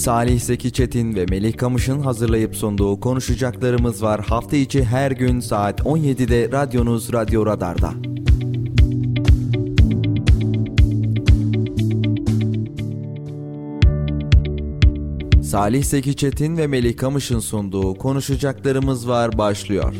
Salih Zeki Çetin ve Melih Kamış'ın hazırlayıp sunduğu konuşacaklarımız var. Hafta içi her gün saat 17'de radyonuz Radyo Radar'da. Salih Zeki Çetin ve Melih Kamış'ın sunduğu konuşacaklarımız var başlıyor.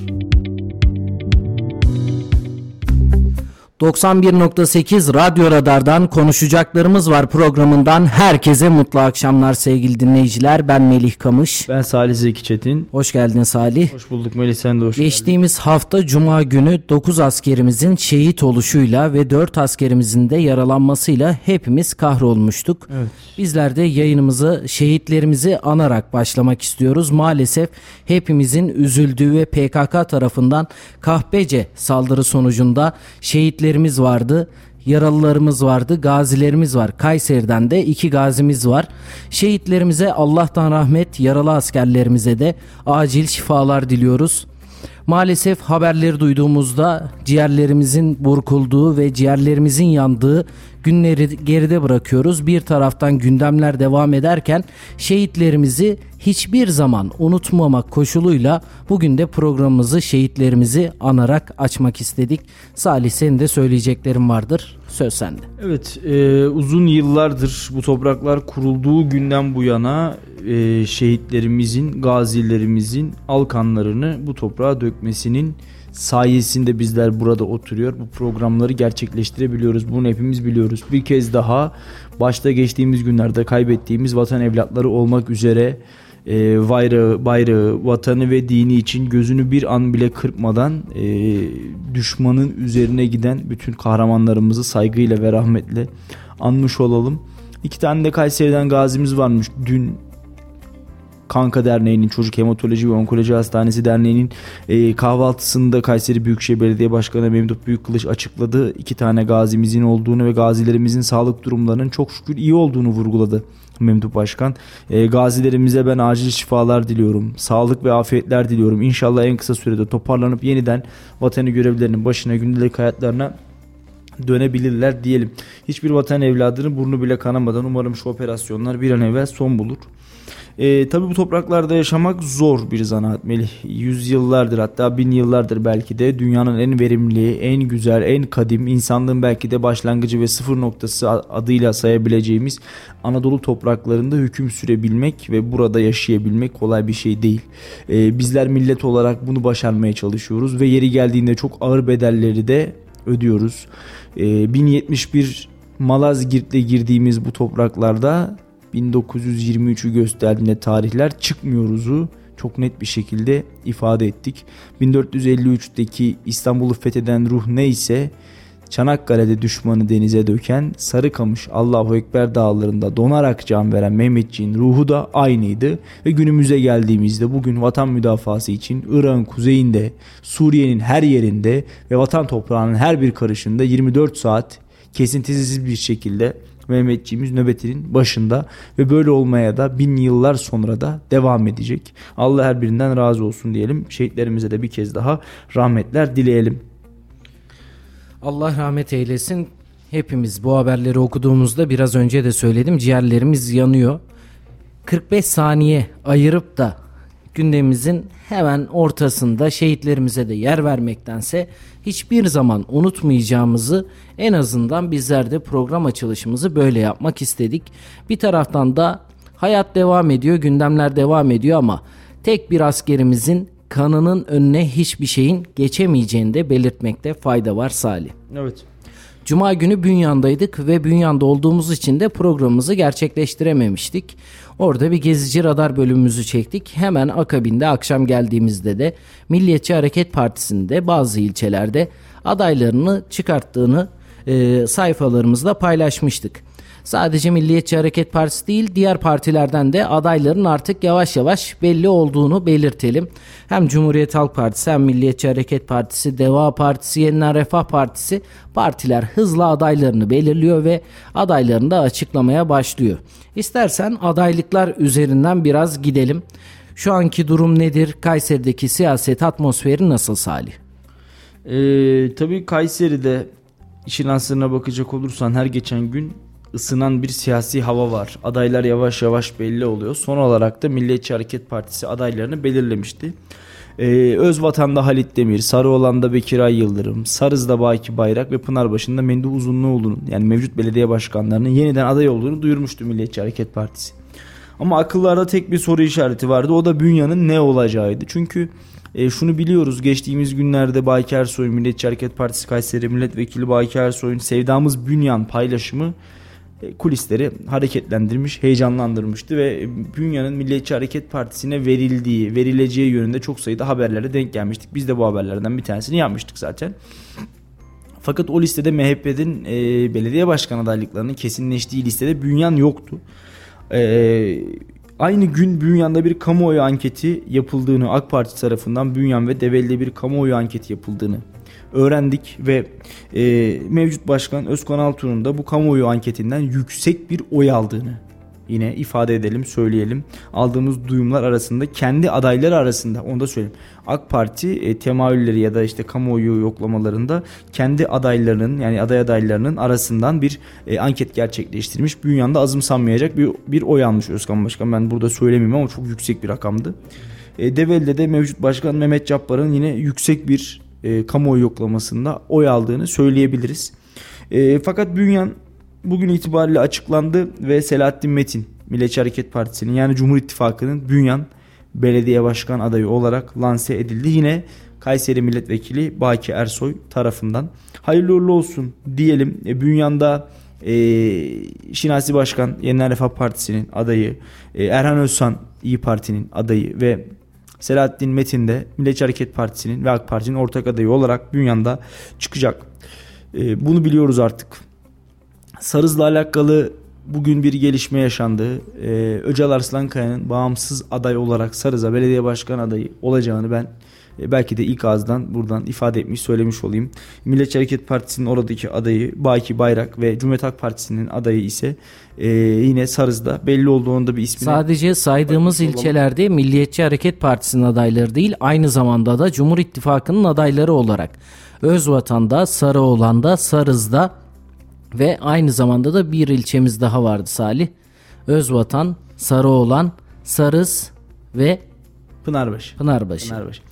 91.8 Radyo Radar'dan konuşacaklarımız var programından herkese mutlu akşamlar sevgili dinleyiciler. Ben Melih Kamış. Ben Salih Zeki Çetin. Hoş geldin Salih. Hoş bulduk Melih sen de hoş Geçtiğimiz geldin. hafta Cuma günü 9 askerimizin şehit oluşuyla ve 4 askerimizin de yaralanmasıyla hepimiz kahrolmuştuk. Evet. Bizler de yayınımızı şehitlerimizi anarak başlamak istiyoruz. Maalesef hepimizin üzüldüğü ve PKK tarafından kahpece saldırı sonucunda şehitler şehitlerimiz vardı yaralılarımız vardı, gazilerimiz var. Kayseri'den de iki gazimiz var. Şehitlerimize Allah'tan rahmet, yaralı askerlerimize de acil şifalar diliyoruz. Maalesef haberleri duyduğumuzda ciğerlerimizin burkulduğu ve ciğerlerimizin yandığı günleri geride bırakıyoruz. Bir taraftan gündemler devam ederken şehitlerimizi hiçbir zaman unutmamak koşuluyla bugün de programımızı şehitlerimizi anarak açmak istedik. Salih senin de söyleyeceklerin vardır. Söz sende. Evet e, uzun yıllardır bu topraklar kurulduğu günden bu yana e, şehitlerimizin, gazilerimizin alkanlarını bu toprağa dökmesinin sayesinde bizler burada oturuyor. Bu programları gerçekleştirebiliyoruz. Bunu hepimiz biliyoruz. Bir kez daha başta geçtiğimiz günlerde kaybettiğimiz vatan evlatları olmak üzere e, bayrağı, bayrağı, vatanı ve dini için gözünü bir an bile kırpmadan e, düşmanın üzerine giden bütün kahramanlarımızı saygıyla ve rahmetle anmış olalım. İki tane de Kayseri'den gazimiz varmış. Dün Kanka Derneği'nin Çocuk Hematoloji ve Onkoloji Hastanesi Derneği'nin e, kahvaltısında Kayseri Büyükşehir Belediye Başkanı Memduh Büyükkılıç açıkladı. İki tane gazimizin olduğunu ve gazilerimizin sağlık durumlarının çok şükür iyi olduğunu vurguladı. Memduh Başkan. E, gazilerimize ben acil şifalar diliyorum. Sağlık ve afiyetler diliyorum. İnşallah en kısa sürede toparlanıp yeniden vatanı görevlerinin başına gündelik hayatlarına dönebilirler diyelim. Hiçbir vatan evladının burnu bile kanamadan umarım şu operasyonlar bir an evvel son bulur. E, tabii bu topraklarda yaşamak zor bir zanaat Melih. Yüzyıllardır hatta bin yıllardır belki de dünyanın en verimli, en güzel, en kadim, insanlığın belki de başlangıcı ve sıfır noktası adıyla sayabileceğimiz Anadolu topraklarında hüküm sürebilmek ve burada yaşayabilmek kolay bir şey değil. E, bizler millet olarak bunu başarmaya çalışıyoruz ve yeri geldiğinde çok ağır bedelleri de ödüyoruz. E, 1071 Malazgirt'te girdiğimiz bu topraklarda 1923'ü gösterdiğinde tarihler çıkmıyoruzu çok net bir şekilde ifade ettik. 1453'teki İstanbul'u fetheden ruh neyse Çanakkale'de düşmanı denize döken Sarıkamış Allahu Ekber dağlarında donarak can veren Mehmetçiğin ruhu da aynıydı. Ve günümüze geldiğimizde bugün vatan müdafası için Irak'ın kuzeyinde, Suriye'nin her yerinde ve vatan toprağının her bir karışında 24 saat kesintisiz bir şekilde Mehmetçiğimiz nöbetinin başında ve böyle olmaya da bin yıllar sonra da devam edecek. Allah her birinden razı olsun diyelim. Şehitlerimize de bir kez daha rahmetler dileyelim. Allah rahmet eylesin. Hepimiz bu haberleri okuduğumuzda biraz önce de söyledim ciğerlerimiz yanıyor. 45 saniye ayırıp da gündemimizin hemen ortasında şehitlerimize de yer vermektense hiçbir zaman unutmayacağımızı en azından bizler de program açılışımızı böyle yapmak istedik. Bir taraftan da hayat devam ediyor, gündemler devam ediyor ama tek bir askerimizin kanının önüne hiçbir şeyin geçemeyeceğini de belirtmekte fayda var Salih. Evet. Cuma günü Bünyan'daydık ve Bünyan'da olduğumuz için de programımızı gerçekleştirememiştik. Orada bir gezici radar bölümümüzü çektik. Hemen akabinde akşam geldiğimizde de Milliyetçi Hareket Partisi'nde bazı ilçelerde adaylarını çıkarttığını e, sayfalarımızda paylaşmıştık. Sadece Milliyetçi Hareket Partisi değil diğer partilerden de adayların artık yavaş yavaş belli olduğunu belirtelim. Hem Cumhuriyet Halk Partisi hem Milliyetçi Hareket Partisi, Deva Partisi, Yeniden Refah Partisi partiler hızla adaylarını belirliyor ve adaylarını da açıklamaya başlıyor. İstersen adaylıklar üzerinden biraz gidelim. Şu anki durum nedir? Kayseri'deki siyaset atmosferi nasıl Salih? Ee, tabii Kayseri'de işin aslına bakacak olursan her geçen gün ısınan bir siyasi hava var. Adaylar yavaş yavaş belli oluyor. Son olarak da Milliyetçi Hareket Partisi adaylarını belirlemişti. Ee, Özvatan'da Halit Demir, Sarıoğlan'da Bekir Ay Yıldırım, Sarız'da Baki Bayrak ve Pınarbaşı'nda Memduh Uzunluoğlu'nun yani mevcut belediye başkanlarının yeniden aday olduğunu duyurmuştu Milliyetçi Hareket Partisi. Ama akıllarda tek bir soru işareti vardı. O da Bünyan'ın ne olacağıydı. Çünkü e, şunu biliyoruz geçtiğimiz günlerde Baki Ersoy Milliyetçi Hareket Partisi Kayseri Milletvekili Baki Ersoy'un Sevdamız Bünyan paylaşımı kulisleri hareketlendirmiş, heyecanlandırmıştı ve Bünyan'ın Milliyetçi Hareket Partisi'ne verildiği, verileceği yönünde çok sayıda haberlere denk gelmiştik. Biz de bu haberlerden bir tanesini yapmıştık zaten. Fakat o listede MHP'nin e, belediye başkan adaylıklarının kesinleştiği listede Bünyan yoktu. E, aynı gün Bünyan'da bir kamuoyu anketi yapıldığını, AK Parti tarafından Bünyan ve Develi'de bir kamuoyu anketi yapıldığını öğrendik ve e, mevcut başkan Özkan Altun'un da bu kamuoyu anketinden yüksek bir oy aldığını yine ifade edelim, söyleyelim. Aldığımız duyumlar arasında kendi adayları arasında onu da söyleyeyim. AK Parti e, temayülleri ya da işte kamuoyu yoklamalarında kendi adaylarının yani aday adaylarının arasından bir e, anket gerçekleştirmiş. Bünyanda azımsanmayacak bir, bir oy almış Özkan Başkan. Ben burada söylemeyeyim ama çok yüksek bir rakamdı. E, Develi'de de mevcut başkan Mehmet Cabbar'ın yine yüksek bir e, kamuoyu yoklamasında oy aldığını söyleyebiliriz. E, fakat Bünyan bugün itibariyle açıklandı ve Selahattin Metin Milliyetçi Hareket Partisi'nin yani Cumhur İttifakı'nın Bünyan belediye başkan adayı olarak lanse edildi. Yine Kayseri Milletvekili Baki Ersoy tarafından. Hayırlı uğurlu olsun diyelim. E, Bünyan'da e, Şinasi Başkan Yeniler Refah Partisi'nin adayı, e, Erhan Özsan İyi Parti'nin adayı ve Selahattin Metin de Milliyetçi Hareket Partisi'nin ve AK Parti'nin ortak adayı olarak Bünyan'da çıkacak. E, bunu biliyoruz artık. Sarız'la alakalı bugün bir gelişme yaşandı. Ee, Öcal Arslankaya'nın bağımsız aday olarak Sarız'a belediye başkan adayı olacağını ben e, belki de ilk ağızdan buradan ifade etmiş söylemiş olayım. Milliyetçi Hareket Partisi'nin oradaki adayı Baki Bayrak ve Cumhuriyet Halk Partisi'nin adayı ise e, yine Sarız'da belli olduğunda bir ismini Sadece saydığımız ilçelerde Milliyetçi Hareket Partisi'nin adayları değil aynı zamanda da Cumhur İttifakı'nın adayları olarak Özvatan'da, Sarıoğlan'da, Sarız'da ve aynı zamanda da bir ilçemiz daha vardı Salih. Özvatan, Sarıoğlan, Sarız ve Pınarbaşı. Pınarbaşı. Pınarbaşı.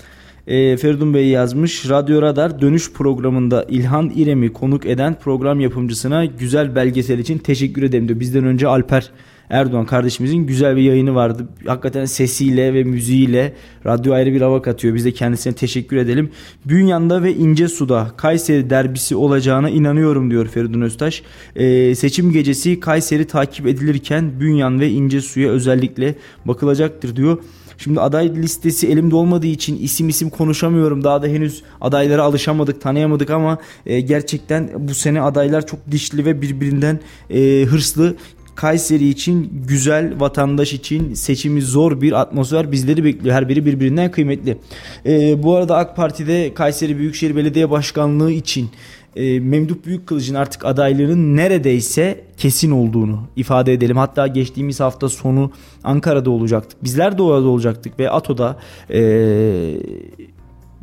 Ee, Feridun Bey yazmış. Radyo Radar dönüş programında İlhan İrem'i konuk eden program yapımcısına güzel belgesel için teşekkür ederim diyor. Bizden önce Alper Erdoğan kardeşimizin güzel bir yayını vardı. Hakikaten sesiyle ve müziğiyle radyo ayrı bir hava katıyor. Biz de kendisine teşekkür edelim. Bünyan'da ve İncesu'da Kayseri derbisi olacağına inanıyorum diyor Feridun Öztaş. Ee, seçim gecesi Kayseri takip edilirken Bünyan ve İncesu'ya özellikle bakılacaktır diyor. Şimdi aday listesi elimde olmadığı için isim isim konuşamıyorum. Daha da henüz adaylara alışamadık, tanıyamadık ama e, gerçekten bu sene adaylar çok dişli ve birbirinden e, hırslı. Kayseri için güzel, vatandaş için seçimi zor bir atmosfer bizleri bekliyor. Her biri birbirinden kıymetli. Ee, bu arada AK Parti'de Kayseri Büyükşehir Belediye Başkanlığı için e, Memduh Büyükkılıç'ın artık adaylığının neredeyse kesin olduğunu ifade edelim. Hatta geçtiğimiz hafta sonu Ankara'da olacaktık. Bizler de orada olacaktık ve ATO'da e,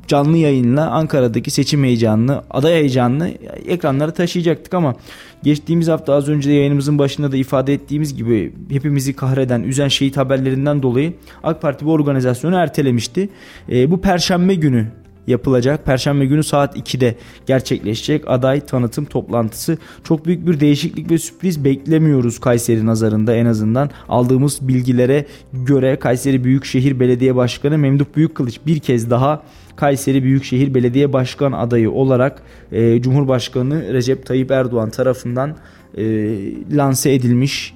canlı yayınla Ankara'daki seçim heyecanını, aday heyecanını ekranlara taşıyacaktık ama geçtiğimiz hafta az önce de yayınımızın başında da ifade ettiğimiz gibi hepimizi kahreden, üzen şehit haberlerinden dolayı AK Parti bu organizasyonu ertelemişti. E, bu perşembe günü yapılacak. Perşembe günü saat 2'de gerçekleşecek aday tanıtım toplantısı. Çok büyük bir değişiklik ve sürpriz beklemiyoruz Kayseri nazarında en azından. Aldığımız bilgilere göre Kayseri Büyükşehir Belediye Başkanı Memduh Büyükkılıç bir kez daha Kayseri Büyükşehir Belediye Başkan adayı olarak e, Cumhurbaşkanı Recep Tayyip Erdoğan tarafından e, lanse edilmiş,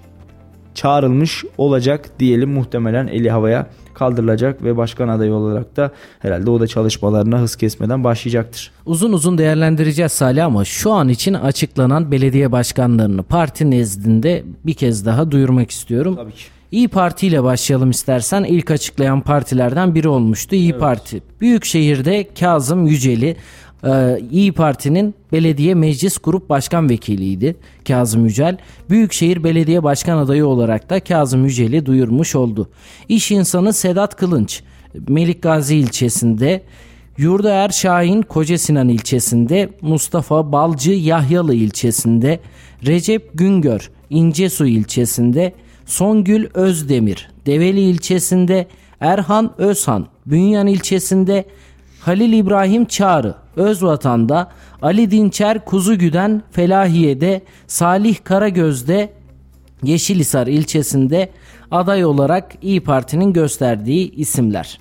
çağrılmış olacak diyelim muhtemelen eli havaya kaldırılacak ve başkan adayı olarak da herhalde o da çalışmalarına hız kesmeden başlayacaktır. Uzun uzun değerlendireceğiz Salih ama şu an için açıklanan belediye başkanlarını parti nezdinde bir kez daha duyurmak istiyorum. Tabii ki. İyi Parti ile başlayalım istersen. İlk açıklayan partilerden biri olmuştu İyi evet. Parti. Büyükşehir'de Kazım Yüceli ee, İyi Parti'nin belediye meclis grup başkan vekiliydi Kazım Yücel. Büyükşehir Belediye Başkan adayı olarak da Kazım Yücel'i duyurmuş oldu. İş insanı Sedat Kılınç Melik Gazi ilçesinde Yurda Er Şahin Kocasinan ilçesinde, Mustafa Balcı Yahyalı ilçesinde, Recep Güngör İncesu ilçesinde, Songül Özdemir Develi ilçesinde, Erhan Özhan Bünyan ilçesinde, Halil İbrahim Çağrı Özvatan'da, Ali Dinçer Kuzugüden Felahiye'de, Salih Karagöz'de Yeşilhisar ilçesinde aday olarak İyi Parti'nin gösterdiği isimler.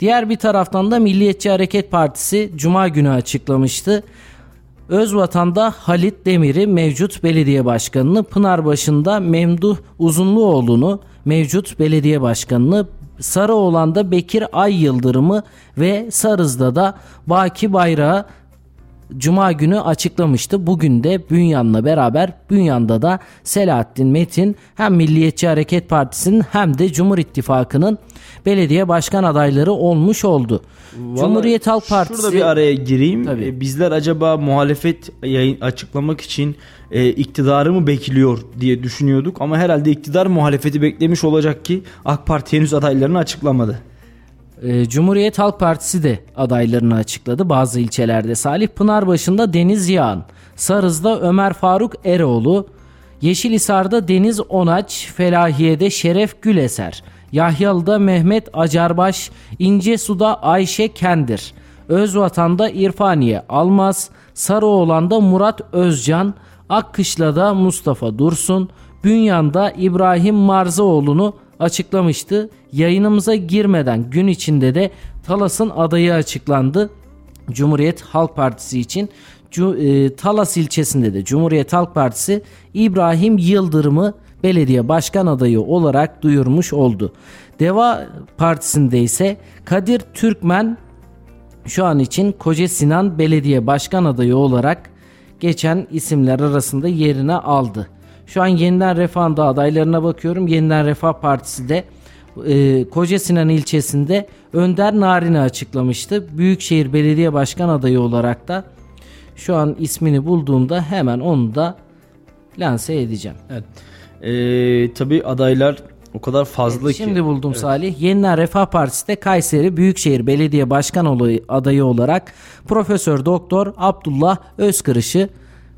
Diğer bir taraftan da Milliyetçi Hareket Partisi Cuma günü açıklamıştı. Özvatan'da Halit Demir'i mevcut belediye başkanını, Pınarbaşı'nda Memduh Uzunluoğlu'nu mevcut belediye başkanını, Sarıoğlan'da Bekir Ay Yıldırım'ı ve Sarız'da da Baki Bayrağı Cuma günü açıklamıştı. Bugün de Bünyan'la beraber Bünyan'da da Selahattin Metin hem Milliyetçi Hareket Partisi'nin hem de Cumhur İttifakı'nın belediye başkan adayları olmuş oldu. Vallahi Cumhuriyet Halk Partisi Şurada bir araya gireyim. Tabii. E, Bizler acaba muhalefet yayın açıklamak için e, iktidarı mı bekliyor diye düşünüyorduk ama herhalde iktidar muhalefeti beklemiş olacak ki AK Parti henüz adaylarını açıklamadı. Ee, Cumhuriyet Halk Partisi de adaylarını açıkladı bazı ilçelerde. Salih Pınarbaşı'nda Deniz Yağan, Sarız'da Ömer Faruk Eroğlu, Yeşilhisar'da Deniz Onaç, Felahiye'de Şeref Güleser, Yahyalı'da Mehmet Acarbaş, İncesu'da Ayşe Kendir, Özvatan'da İrfaniye Almaz, Sarıoğlan'da Murat Özcan, Akkışla'da Mustafa Dursun, Bünyan'da İbrahim Marzaoğlu'nu açıklamıştı. Yayınımıza girmeden gün içinde de Talas'ın adayı açıklandı. Cumhuriyet Halk Partisi için e, Talas ilçesinde de Cumhuriyet Halk Partisi İbrahim Yıldırım'ı belediye başkan adayı olarak duyurmuş oldu. Deva Partisi'nde ise Kadir Türkmen şu an için Koca Sinan Belediye Başkan adayı olarak geçen isimler arasında yerini aldı. Şu an Yeniden Refah'ın da adaylarına bakıyorum. Yeniden Refah Partisi de e, Koca Sinan ilçesinde Önder Narin'i açıklamıştı. Büyükşehir Belediye Başkan adayı olarak da şu an ismini bulduğumda hemen onu da lanse edeceğim. Evet. E, tabii adaylar o kadar fazla ki. Şimdi buldum Salih. Yeniden Refah Partisi de Kayseri Büyükşehir Belediye Başkan adayı olarak Profesör Doktor Abdullah Özkırış'ı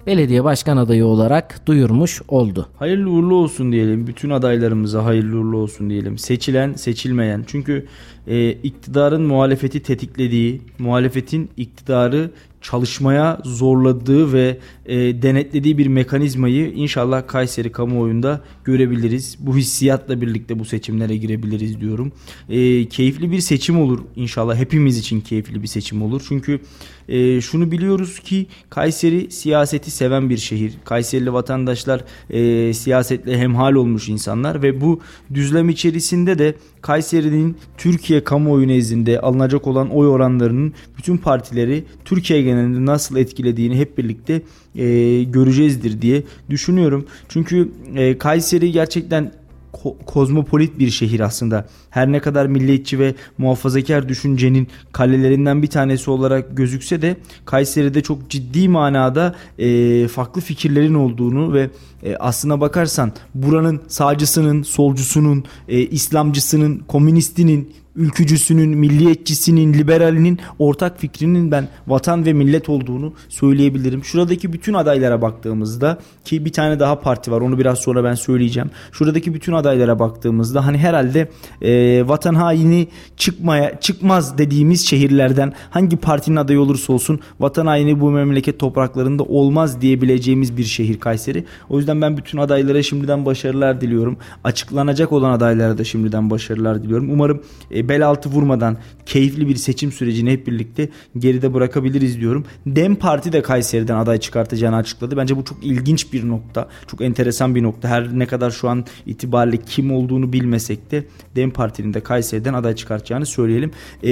belediye başkan adayı olarak duyurmuş oldu. Hayırlı uğurlu olsun diyelim. Bütün adaylarımıza hayırlı uğurlu olsun diyelim. Seçilen, seçilmeyen. Çünkü e, iktidarın muhalefeti tetiklediği, muhalefetin iktidarı çalışmaya zorladığı ve e, denetlediği bir mekanizmayı inşallah Kayseri kamuoyunda görebiliriz. Bu hissiyatla birlikte bu seçimlere girebiliriz diyorum. E, keyifli bir seçim olur inşallah. Hepimiz için keyifli bir seçim olur. Çünkü e, şunu biliyoruz ki Kayseri siyaseti seven bir şehir. Kayserili vatandaşlar e, siyasetle hemhal olmuş insanlar ve bu düzlem içerisinde de Kayseri'nin Türkiye kamuoyu nezdinde alınacak olan oy oranlarının bütün partileri Türkiye genelinde nasıl etkilediğini hep birlikte e, göreceğizdir diye düşünüyorum. Çünkü e, Kayseri gerçekten ko- kozmopolit bir şehir aslında. Her ne kadar milliyetçi ve muhafazakar düşüncenin kalelerinden bir tanesi olarak gözükse de Kayseri'de çok ciddi manada e, farklı fikirlerin olduğunu ve e, aslına bakarsan buranın sağcısının, solcusunun, e, İslamcısının, komünistinin, ülkücüsünün, milliyetçisinin, liberalinin ortak fikrinin ben vatan ve millet olduğunu söyleyebilirim. Şuradaki bütün adaylara baktığımızda ki bir tane daha parti var onu biraz sonra ben söyleyeceğim. Şuradaki bütün adaylara baktığımızda hani herhalde e, vatan haini çıkmaya çıkmaz dediğimiz şehirlerden hangi partinin adayı olursa olsun vatan haini bu memleket topraklarında olmaz diyebileceğimiz bir şehir Kayseri. O yüzden ben bütün adaylara şimdiden başarılar diliyorum. Açıklanacak olan adaylara da şimdiden başarılar diliyorum. Umarım e, bel altı vurmadan keyifli bir seçim sürecini hep birlikte geride bırakabiliriz diyorum. Dem Parti de Kayseri'den aday çıkartacağını açıkladı. Bence bu çok ilginç bir nokta. Çok enteresan bir nokta. Her ne kadar şu an itibariyle kim olduğunu bilmesek de Dem Parti'nin de Kayseri'den aday çıkartacağını söyleyelim. E,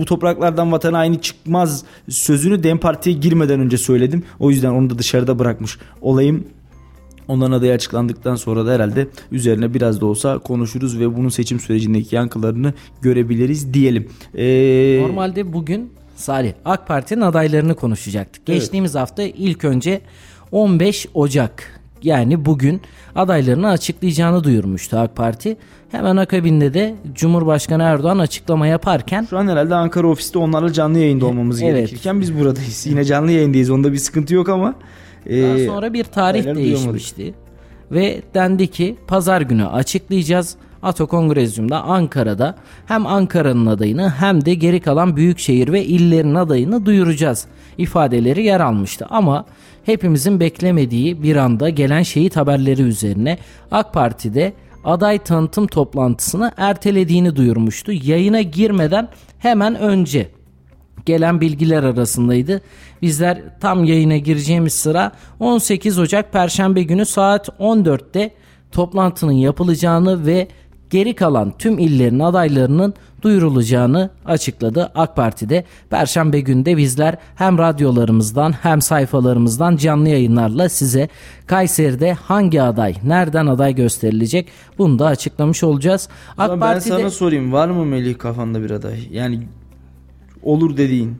bu topraklardan vatan haini çıkmaz sözünü Dem Parti'ye girmeden önce söyledim. O yüzden onu da dışarıda bırakmış olayım. Onların adayı açıklandıktan sonra da herhalde üzerine biraz da olsa konuşuruz ve bunun seçim sürecindeki yankılarını görebiliriz diyelim. Ee, Normalde bugün Salih AK Parti'nin adaylarını konuşacaktık. Evet. Geçtiğimiz hafta ilk önce 15 Ocak yani bugün adaylarını açıklayacağını duyurmuştu AK Parti. Hemen akabinde de Cumhurbaşkanı Erdoğan açıklama yaparken Şu an herhalde Ankara ofiste onlarla canlı yayında olmamız Evet. gerekirken biz buradayız. Yine canlı yayındayız. Onda bir sıkıntı yok ama. Daha ee, sonra bir tarih değişmişti. ve dendi ki pazar günü açıklayacağız. Ato Kongrezyum'da Ankara'da hem Ankara'nın adayını hem de geri kalan büyükşehir ve illerin adayını duyuracağız ifadeleri yer almıştı. Ama hepimizin beklemediği bir anda gelen şehit haberleri üzerine AK Parti'de aday tanıtım toplantısını ertelediğini duyurmuştu. Yayına girmeden hemen önce gelen bilgiler arasındaydı. Bizler tam yayına gireceğimiz sıra 18 Ocak Perşembe günü saat 14'te toplantının yapılacağını ve geri kalan tüm illerin adaylarının duyurulacağını açıkladı AK Parti'de. Perşembe günde bizler hem radyolarımızdan hem sayfalarımızdan canlı yayınlarla size Kayseri'de hangi aday, nereden aday gösterilecek bunu da açıklamış olacağız. AK ben Parti'de... sana sorayım var mı Melih kafanda bir aday? Yani olur dediğin.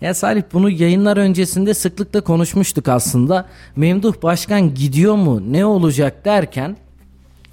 Ya Salih bunu yayınlar öncesinde sıklıkla konuşmuştuk aslında. Memduh Başkan gidiyor mu ne olacak derken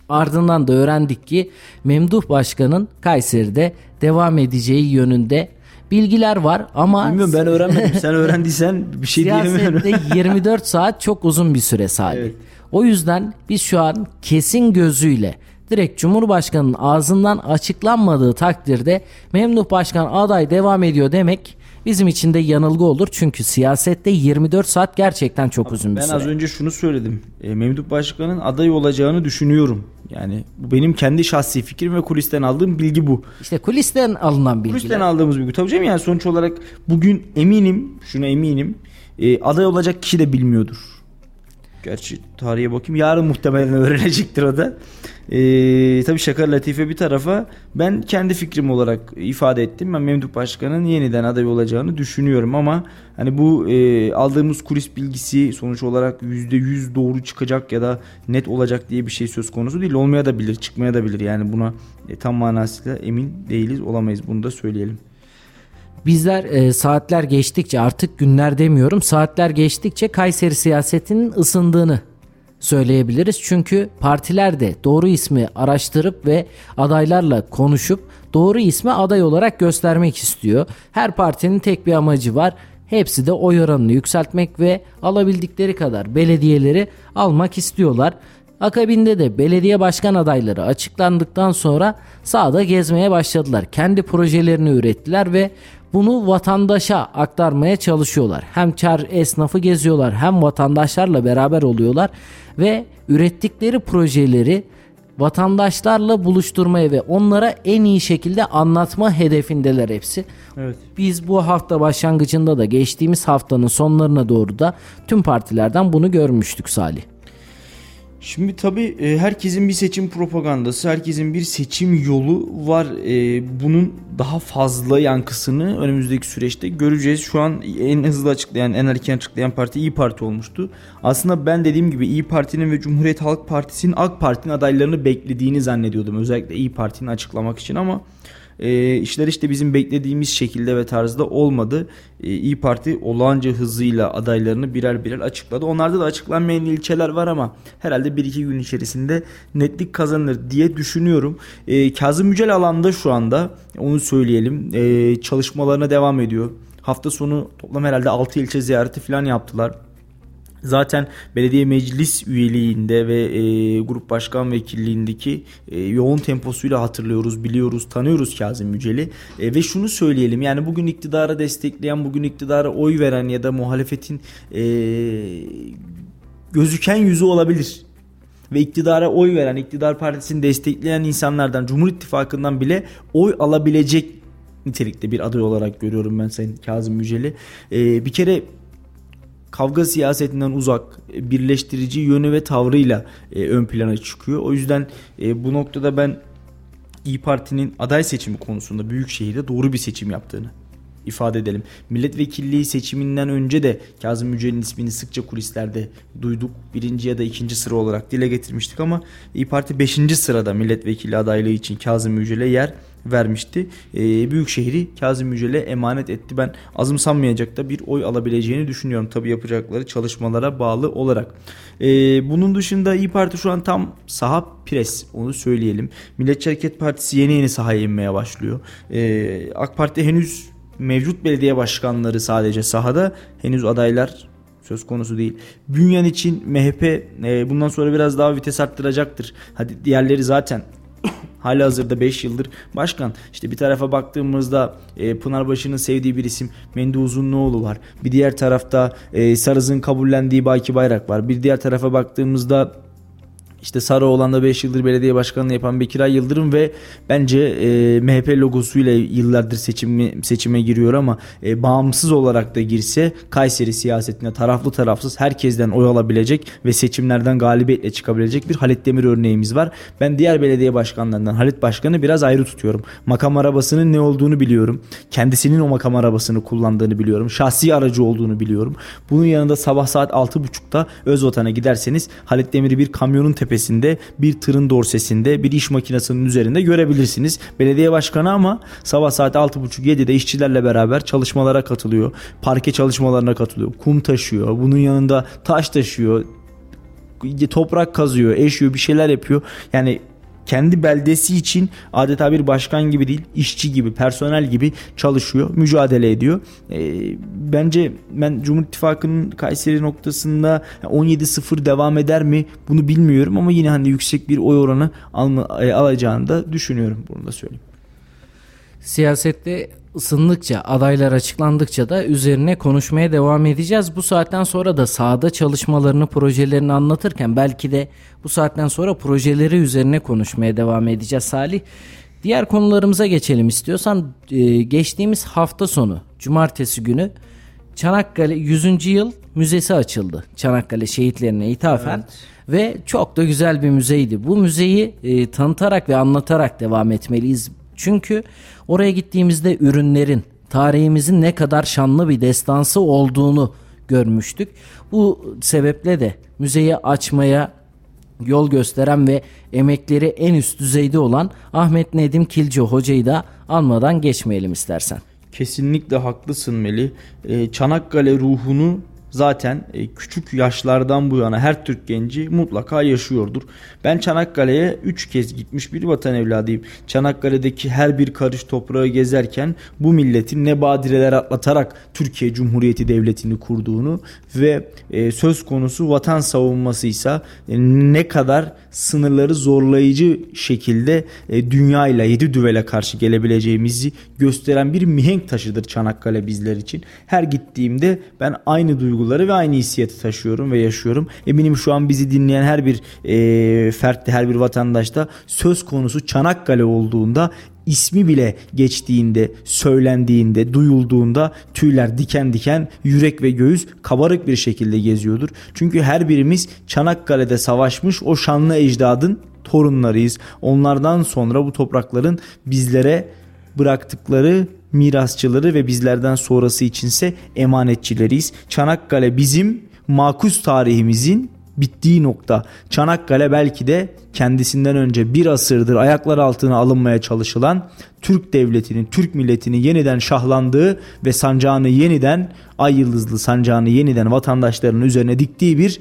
ardından da öğrendik ki Memduh Başkan'ın Kayseri'de devam edeceği yönünde bilgiler var ama Bilmiyorum ben öğrenmedim. Sen öğrendiysen bir şey diyemiyorum. Siyasette 24 saat çok uzun bir süre Salih. Evet. O yüzden biz şu an kesin gözüyle direkt Cumhurbaşkanı'nın ağzından açıklanmadığı takdirde Memduh Başkan aday devam ediyor demek bizim için de yanılgı olur. Çünkü siyasette 24 saat gerçekten çok Abi uzun bir ben süre. Ben az önce şunu söyledim. E, Memduh Başkan'ın aday olacağını düşünüyorum. Yani bu benim kendi şahsi fikrim ve kulisten aldığım bilgi bu. İşte kulisten alınan bilgiler. Kulisten aldığımız bilgi. Tabii canım yani sonuç olarak bugün eminim, şuna eminim. E, aday olacak kişi de bilmiyordur. Gerçi tarihe bakayım. Yarın muhtemelen öğrenecektir o da. Ee, tabii şaka latife bir tarafa ben kendi fikrim olarak ifade ettim. Ben Memduh Başkan'ın yeniden aday olacağını düşünüyorum ama hani bu e, aldığımız kulis bilgisi sonuç olarak %100 doğru çıkacak ya da net olacak diye bir şey söz konusu değil. Olmaya da bilir, çıkmaya da bilir. Yani buna e, tam manasıyla emin değiliz, olamayız. Bunu da söyleyelim. Bizler e, saatler geçtikçe artık günler demiyorum saatler geçtikçe Kayseri siyasetinin ısındığını söyleyebiliriz. Çünkü partiler de doğru ismi araştırıp ve adaylarla konuşup doğru ismi aday olarak göstermek istiyor. Her partinin tek bir amacı var. Hepsi de oy oranını yükseltmek ve alabildikleri kadar belediyeleri almak istiyorlar. Akabinde de belediye başkan adayları açıklandıktan sonra sahada gezmeye başladılar. Kendi projelerini ürettiler ve bunu vatandaşa aktarmaya çalışıyorlar. Hem çar esnafı geziyorlar hem vatandaşlarla beraber oluyorlar ve ürettikleri projeleri vatandaşlarla buluşturmaya ve onlara en iyi şekilde anlatma hedefindeler hepsi. Evet. Biz bu hafta başlangıcında da geçtiğimiz haftanın sonlarına doğru da tüm partilerden bunu görmüştük Salih. Şimdi tabii e, herkesin bir seçim propagandası, herkesin bir seçim yolu var. E, bunun daha fazla yankısını önümüzdeki süreçte göreceğiz. Şu an en hızlı açıklayan, en erken açıklayan parti İyi Parti olmuştu. Aslında ben dediğim gibi İyi Parti'nin ve Cumhuriyet Halk Partisi'nin AK Parti'nin adaylarını beklediğini zannediyordum. Özellikle İyi Parti'nin açıklamak için ama e, işler işte bizim beklediğimiz şekilde ve tarzda olmadı. E, İyi Parti olağanca hızıyla adaylarını birer birer açıkladı. Onlarda da açıklanmayan ilçeler var ama herhalde 1-2 gün içerisinde netlik kazanır diye düşünüyorum. E, Kazım Yücel alanda şu anda onu söyleyelim. E, çalışmalarına devam ediyor. Hafta sonu toplam herhalde 6 ilçe ziyareti falan yaptılar. Zaten belediye meclis üyeliğinde ve e, grup başkan vekilliğindeki e, yoğun temposuyla hatırlıyoruz, biliyoruz, tanıyoruz Kazım Yücel'i. E, ve şunu söyleyelim yani bugün iktidara destekleyen, bugün iktidara oy veren ya da muhalefetin e, gözüken yüzü olabilir. Ve iktidara oy veren, iktidar partisini destekleyen insanlardan, Cumhur İttifakı'ndan bile oy alabilecek nitelikte bir aday olarak görüyorum ben Sayın Kazım Yücel'i. E, bir kere kavga siyasetinden uzak, e, birleştirici yönü ve tavrıyla e, ön plana çıkıyor. O yüzden e, bu noktada ben İyi Parti'nin aday seçimi konusunda büyük şehirde doğru bir seçim yaptığını ifade edelim. Milletvekilliği seçiminden önce de Kazım Yücel'in ismini sıkça kulislerde duyduk. Birinci ya da ikinci sıra olarak dile getirmiştik ama İyi Parti beşinci sırada milletvekili adaylığı için Kazım Yücel'e yer vermişti. E, büyük şehri Kazım Yücel'e emanet etti. Ben azımsanmayacak da bir oy alabileceğini düşünüyorum. Tabi yapacakları çalışmalara bağlı olarak. E, bunun dışında İyi Parti şu an tam saha pres onu söyleyelim. Milliyetçi Hareket Partisi yeni yeni sahaya inmeye başlıyor. E, AK Parti henüz mevcut belediye başkanları sadece sahada henüz adaylar söz konusu değil. Bünyan için MHP e, bundan sonra biraz daha vites arttıracaktır. Hadi diğerleri zaten Hali hazırda 5 yıldır başkan. İşte bir tarafa baktığımızda e, Pınarbaşı'nın sevdiği bir isim Mendi Uzunluoğlu var. Bir diğer tarafta e, Sarız'ın kabullendiği Baki Bayrak var. Bir diğer tarafa baktığımızda işte Sarıoğlan'da 5 yıldır belediye başkanlığı yapan Bekir Ay Yıldırım ve bence e, MHP logosuyla yıllardır seçimi, seçime giriyor ama e, bağımsız olarak da girse Kayseri siyasetine taraflı tarafsız herkesten oy alabilecek ve seçimlerden galibiyetle çıkabilecek bir Halit Demir örneğimiz var. Ben diğer belediye başkanlarından Halit Başkan'ı biraz ayrı tutuyorum. Makam arabasının ne olduğunu biliyorum. Kendisinin o makam arabasını kullandığını biliyorum. Şahsi aracı olduğunu biliyorum. Bunun yanında sabah saat 6.30'da Özvatan'a giderseniz Halit Demir'i bir kamyonun tepesinde tepesinde, bir tırın dorsesinde, bir iş makinesinin üzerinde görebilirsiniz. Belediye başkanı ama sabah saat 6.30-7'de işçilerle beraber çalışmalara katılıyor. Parke çalışmalarına katılıyor. Kum taşıyor. Bunun yanında taş taşıyor toprak kazıyor, eşiyor, bir şeyler yapıyor. Yani kendi beldesi için adeta bir başkan gibi değil işçi gibi personel gibi çalışıyor mücadele ediyor. E, bence ben Cumhur İttifakı'nın Kayseri noktasında 17-0 devam eder mi bunu bilmiyorum ama yine hani yüksek bir oy oranı alma, e, alacağını da düşünüyorum bunu da söyleyeyim. Siyasette ısındıkça, adaylar açıklandıkça da üzerine konuşmaya devam edeceğiz. Bu saatten sonra da sahada çalışmalarını, projelerini anlatırken belki de bu saatten sonra projeleri üzerine konuşmaya devam edeceğiz Salih. Diğer konularımıza geçelim istiyorsan. Ee, geçtiğimiz hafta sonu, cumartesi günü Çanakkale 100. yıl müzesi açıldı. Çanakkale şehitlerine ithafen. Evet. Ve çok da güzel bir müzeydi. Bu müzeyi e, tanıtarak ve anlatarak devam etmeliyiz. Çünkü oraya gittiğimizde ürünlerin, tarihimizin ne kadar şanlı bir destansı olduğunu görmüştük. Bu sebeple de müzeyi açmaya yol gösteren ve emekleri en üst düzeyde olan Ahmet Nedim Kilci hocayı da almadan geçmeyelim istersen. Kesinlikle haklısın Meli. Ee, Çanakkale ruhunu zaten e, küçük yaşlardan bu yana her Türk genci mutlaka yaşıyordur. Ben Çanakkale'ye 3 kez gitmiş bir vatan evladıyım. Çanakkale'deki her bir karış toprağı gezerken bu milletin ne badireler atlatarak Türkiye Cumhuriyeti Devleti'ni kurduğunu ve e, söz konusu vatan savunmasıysa e, ne kadar sınırları zorlayıcı şekilde dünya ile yedi düvele karşı gelebileceğimizi gösteren bir mihenk taşıdır Çanakkale bizler için. Her gittiğimde ben aynı duyguları ve aynı hissiyatı taşıyorum ve yaşıyorum. Eminim şu an bizi dinleyen her bir e, fertte, her bir vatandaşta söz konusu Çanakkale olduğunda ismi bile geçtiğinde, söylendiğinde, duyulduğunda tüyler diken diken, yürek ve göğüs kabarık bir şekilde geziyordur. Çünkü her birimiz Çanakkale'de savaşmış o şanlı ecdadın torunlarıyız. Onlardan sonra bu toprakların bizlere bıraktıkları mirasçıları ve bizlerden sonrası içinse emanetçileriyiz. Çanakkale bizim makus tarihimizin bittiği nokta. Çanakkale belki de kendisinden önce bir asırdır ayaklar altına alınmaya çalışılan Türk devletinin, Türk milletinin yeniden şahlandığı ve sancağını yeniden ay yıldızlı sancağını yeniden vatandaşlarının üzerine diktiği bir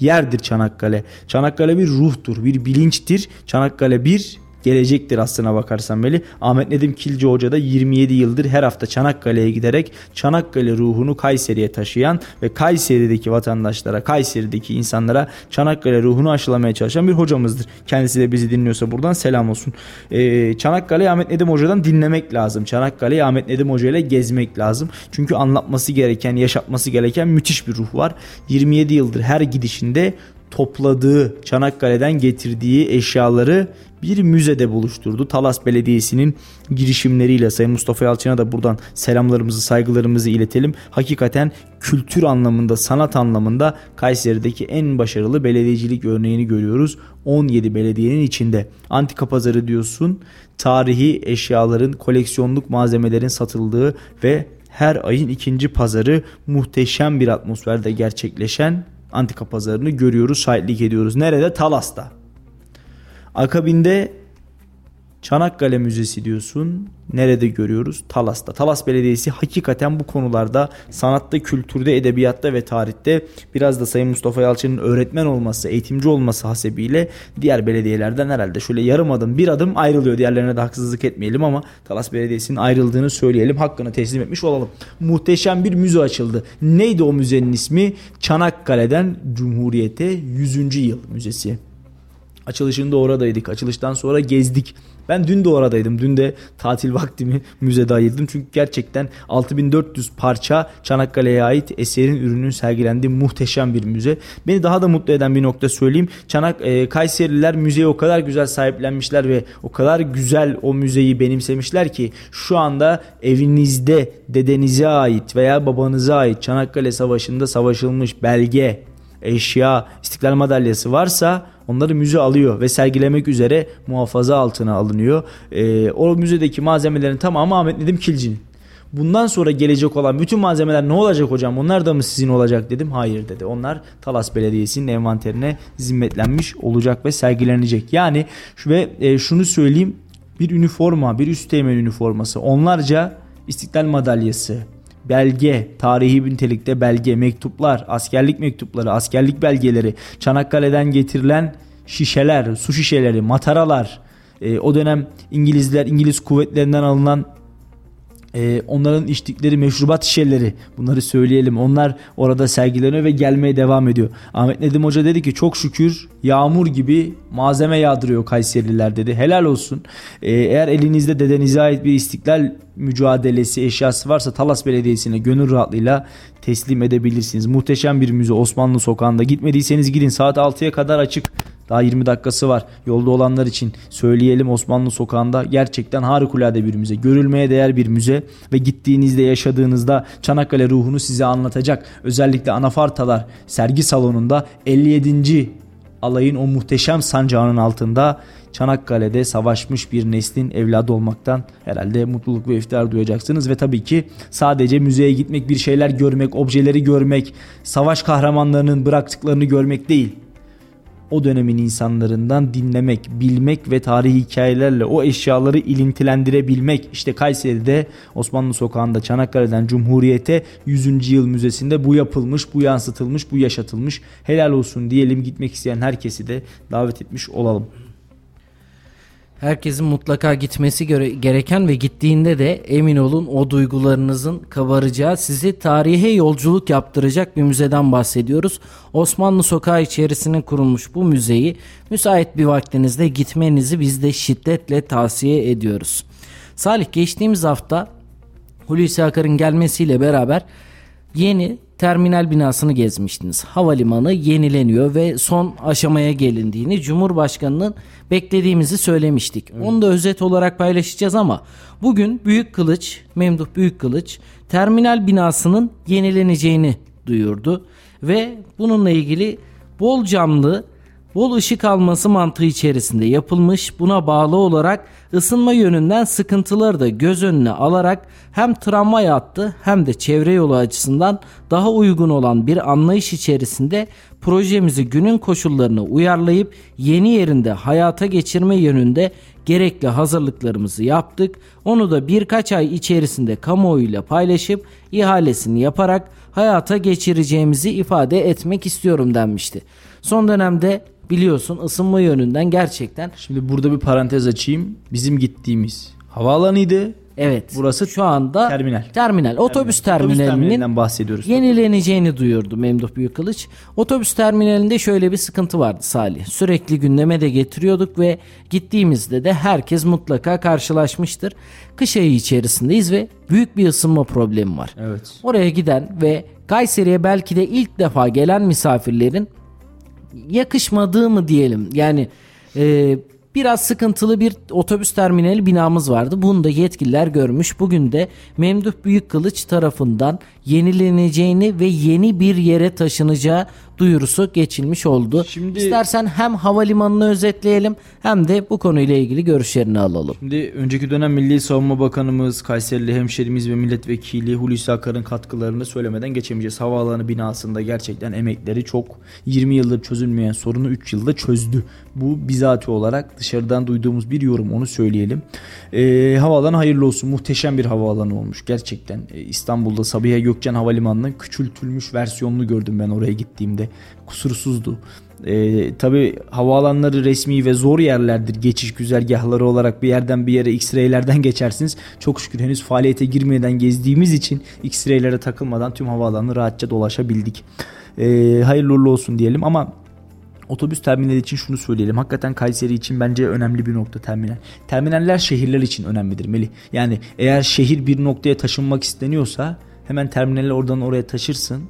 yerdir Çanakkale. Çanakkale bir ruhtur, bir bilinçtir. Çanakkale bir gelecektir aslına bakarsan Meli. Ahmet Nedim Kilci Hoca da 27 yıldır her hafta Çanakkale'ye giderek Çanakkale ruhunu Kayseri'ye taşıyan ve Kayseri'deki vatandaşlara, Kayseri'deki insanlara Çanakkale ruhunu aşılamaya çalışan bir hocamızdır. Kendisi de bizi dinliyorsa buradan selam olsun. Ee, Çanakkale'yi Ahmet Nedim Hoca'dan dinlemek lazım. Çanakkale'yi Ahmet Nedim Hoca ile gezmek lazım. Çünkü anlatması gereken, yaşatması gereken müthiş bir ruh var. 27 yıldır her gidişinde topladığı Çanakkale'den getirdiği eşyaları bir müzede buluşturdu. Talas Belediyesi'nin girişimleriyle Sayın Mustafa Yalçın'a da buradan selamlarımızı, saygılarımızı iletelim. Hakikaten kültür anlamında, sanat anlamında Kayseri'deki en başarılı belediyecilik örneğini görüyoruz. 17 belediyenin içinde. Antika pazarı diyorsun, tarihi eşyaların, koleksiyonluk malzemelerin satıldığı ve her ayın ikinci pazarı muhteşem bir atmosferde gerçekleşen antika pazarını görüyoruz, şahitlik ediyoruz. Nerede? Talas'ta. Akabinde Çanakkale Müzesi diyorsun. Nerede görüyoruz? Talas'ta. Talas Belediyesi hakikaten bu konularda sanatta, kültürde, edebiyatta ve tarihte biraz da Sayın Mustafa Yalçın'ın öğretmen olması, eğitimci olması hasebiyle diğer belediyelerden herhalde şöyle yarım adım, bir adım ayrılıyor. Diğerlerine de haksızlık etmeyelim ama Talas Belediyesi'nin ayrıldığını söyleyelim. Hakkını teslim etmiş olalım. Muhteşem bir müze açıldı. Neydi o müzenin ismi? Çanakkale'den Cumhuriyete 100. Yıl Müzesi. Açılışında oradaydık. Açılıştan sonra gezdik. Ben dün de oradaydım. Dün de tatil vaktimi müzede ayırdım. Çünkü gerçekten 6400 parça Çanakkale'ye ait eserin ürünün sergilendiği muhteşem bir müze. Beni daha da mutlu eden bir nokta söyleyeyim. Çanak e, Kayseriler müzeyi o kadar güzel sahiplenmişler ve o kadar güzel o müzeyi benimsemişler ki şu anda evinizde dedenize ait veya babanıza ait Çanakkale Savaşı'nda savaşılmış belge, eşya, istiklal madalyası varsa onları müze alıyor ve sergilemek üzere muhafaza altına alınıyor. E, o müzedeki malzemelerin tamamı Ahmet Nedim Kilci'nin. Bundan sonra gelecek olan bütün malzemeler ne olacak hocam? Onlar da mı sizin olacak dedim. Hayır dedi. Onlar Talas Belediyesi'nin envanterine zimmetlenmiş olacak ve sergilenecek. Yani şu ve e, şunu söyleyeyim. Bir üniforma, bir üst teğmen üniforması, onlarca istiklal madalyası, belge, tarihi nitelikte belge, mektuplar, askerlik mektupları, askerlik belgeleri, Çanakkale'den getirilen şişeler, su şişeleri, mataralar, e, o dönem İngilizler, İngiliz kuvvetlerinden alınan e, onların içtikleri meşrubat şişeleri bunları söyleyelim. Onlar orada sergileniyor ve gelmeye devam ediyor. Ahmet Nedim Hoca dedi ki çok şükür yağmur gibi malzeme yağdırıyor Kayseriler dedi. Helal olsun. E, eğer elinizde dedenize ait bir istiklal mücadelesi eşyası varsa Talas Belediyesi'ne gönül rahatlığıyla teslim edebilirsiniz. Muhteşem bir müze Osmanlı Sokağı'nda. Gitmediyseniz gidin saat 6'ya kadar açık. Daha 20 dakikası var. Yolda olanlar için söyleyelim Osmanlı Sokağı'nda gerçekten harikulade bir müze. Görülmeye değer bir müze ve gittiğinizde yaşadığınızda Çanakkale ruhunu size anlatacak. Özellikle anafartalar sergi salonunda 57. alayın o muhteşem sancağının altında Çanakkale'de savaşmış bir neslin evladı olmaktan herhalde mutluluk ve iftihar duyacaksınız ve tabii ki sadece müzeye gitmek, bir şeyler görmek, objeleri görmek, savaş kahramanlarının bıraktıklarını görmek değil o dönemin insanlarından dinlemek, bilmek ve tarihi hikayelerle o eşyaları ilintilendirebilmek. İşte Kayseri'de Osmanlı Sokağı'nda Çanakkale'den Cumhuriyet'e 100. Yıl Müzesi'nde bu yapılmış, bu yansıtılmış, bu yaşatılmış. Helal olsun diyelim gitmek isteyen herkesi de davet etmiş olalım. Herkesin mutlaka gitmesi gereken ve gittiğinde de emin olun o duygularınızın kabaracağı sizi tarihe yolculuk yaptıracak bir müzeden bahsediyoruz. Osmanlı Sokağı içerisine kurulmuş bu müzeyi müsait bir vaktinizde gitmenizi biz de şiddetle tavsiye ediyoruz. Salih geçtiğimiz hafta Hulusi Akar'ın gelmesiyle beraber yeni terminal binasını gezmiştiniz. Havalimanı yenileniyor ve son aşamaya gelindiğini Cumhurbaşkanı'nın beklediğimizi söylemiştik. Evet. Onu da özet olarak paylaşacağız ama bugün Büyük Kılıç, Memduh Büyük Kılıç terminal binasının yenileneceğini duyurdu ve bununla ilgili bol camlı bol ışık alması mantığı içerisinde yapılmış. Buna bağlı olarak ısınma yönünden sıkıntıları da göz önüne alarak hem tramvay hattı hem de çevre yolu açısından daha uygun olan bir anlayış içerisinde projemizi günün koşullarına uyarlayıp yeni yerinde hayata geçirme yönünde gerekli hazırlıklarımızı yaptık. Onu da birkaç ay içerisinde kamuoyuyla paylaşıp ihalesini yaparak hayata geçireceğimizi ifade etmek istiyorum denmişti. Son dönemde biliyorsun ısınma yönünden gerçekten. Şimdi burada bir parantez açayım. Bizim gittiğimiz havaalanıydı. Evet. Burası şu anda terminal. Terminal. Otobüs terminalinin bahsediyoruz. Yenileneceğini duyurdu Memduh Büyükkılıç. Otobüs terminalinde şöyle bir sıkıntı vardı Salih. Sürekli gündeme de getiriyorduk ve gittiğimizde de herkes mutlaka karşılaşmıştır. Kış ayı içerisindeyiz ve büyük bir ısınma problemi var. Evet. Oraya giden ve Kayseri'ye belki de ilk defa gelen misafirlerin yakışmadığı mı diyelim. Yani e, biraz sıkıntılı bir otobüs terminali binamız vardı. Bunu da yetkililer görmüş. Bugün de Memduh Büyükkılıç tarafından yenileneceğini ve yeni bir yere taşınacağı duyurusu geçilmiş oldu. Şimdi, İstersen hem havalimanını özetleyelim hem de bu konuyla ilgili görüşlerini alalım. Şimdi önceki dönem Milli Savunma Bakanımız, Kayserili hemşerimiz ve milletvekili Hulusi Akar'ın katkılarını söylemeden geçemeyeceğiz. Havaalanı binasında gerçekten emekleri çok 20 yıldır çözülmeyen sorunu 3 yılda çözdü. Bu bizatihi olarak dışarıdan duyduğumuz bir yorum onu söyleyelim. Ee, havaalanı hayırlı olsun. Muhteşem bir havaalanı olmuş. Gerçekten ee, İstanbul'da Sabiha Gökçen Havalimanı'nın küçültülmüş versiyonunu gördüm ben oraya gittiğimde. Kusursuzdu. Ee, tabi havaalanları resmi ve zor yerlerdir geçiş güzergahları olarak bir yerden bir yere X-ray'lerden geçersiniz. Çok şükür henüz faaliyete girmeden gezdiğimiz için X-ray'lere takılmadan tüm havaalanını rahatça dolaşabildik. Ee, hayırlı olsun diyelim ama Otobüs terminali için şunu söyleyelim. Hakikaten Kayseri için bence önemli bir nokta terminal. Terminaller şehirler için önemlidir Melih. Yani eğer şehir bir noktaya taşınmak isteniyorsa hemen terminali oradan oraya taşırsın.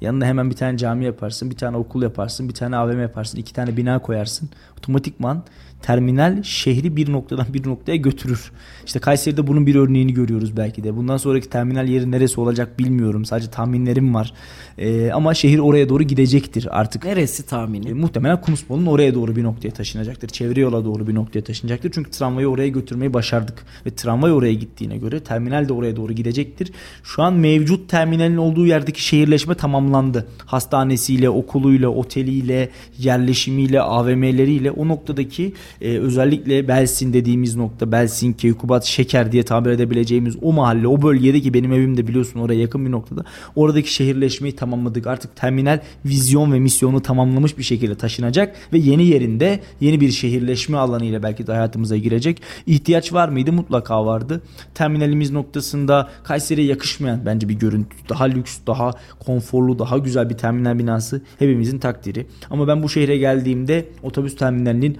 Yanına hemen bir tane cami yaparsın, bir tane okul yaparsın, bir tane AVM yaparsın, iki tane bina koyarsın. Otomatikman terminal şehri bir noktadan bir noktaya götürür. İşte Kayseri'de bunun bir örneğini görüyoruz belki de. Bundan sonraki terminal yeri neresi olacak bilmiyorum. Sadece tahminlerim var. Ee, ama şehir oraya doğru gidecektir artık. Neresi tahmini? E, muhtemelen Kunusbol'un oraya doğru bir noktaya taşınacaktır. Çevre yola doğru bir noktaya taşınacaktır. Çünkü tramvayı oraya götürmeyi başardık. Ve tramvay oraya gittiğine göre terminal de oraya doğru gidecektir. Şu an mevcut terminalin olduğu yerdeki şehirleşme tamamlandı. Hastanesiyle, okuluyla, oteliyle, yerleşimiyle, AVM'leriyle o noktadaki e, özellikle Belsin dediğimiz nokta Belsin, Keykubat, Şeker diye tabir edebileceğimiz o mahalle, o bölgede ki benim evim de biliyorsun oraya yakın bir noktada. Oradaki şehirleşmeyi tamamladık. Artık terminal vizyon ve misyonu tamamlamış bir şekilde taşınacak ve yeni yerinde yeni bir şehirleşme alanı belki de hayatımıza girecek. İhtiyaç var mıydı? Mutlaka vardı. Terminalimiz noktasında Kayseri'ye yakışmayan bence bir görüntü. Daha lüks, daha konforlu, daha güzel bir terminal binası hepimizin takdiri. Ama ben bu şehre geldiğimde otobüs terminalinin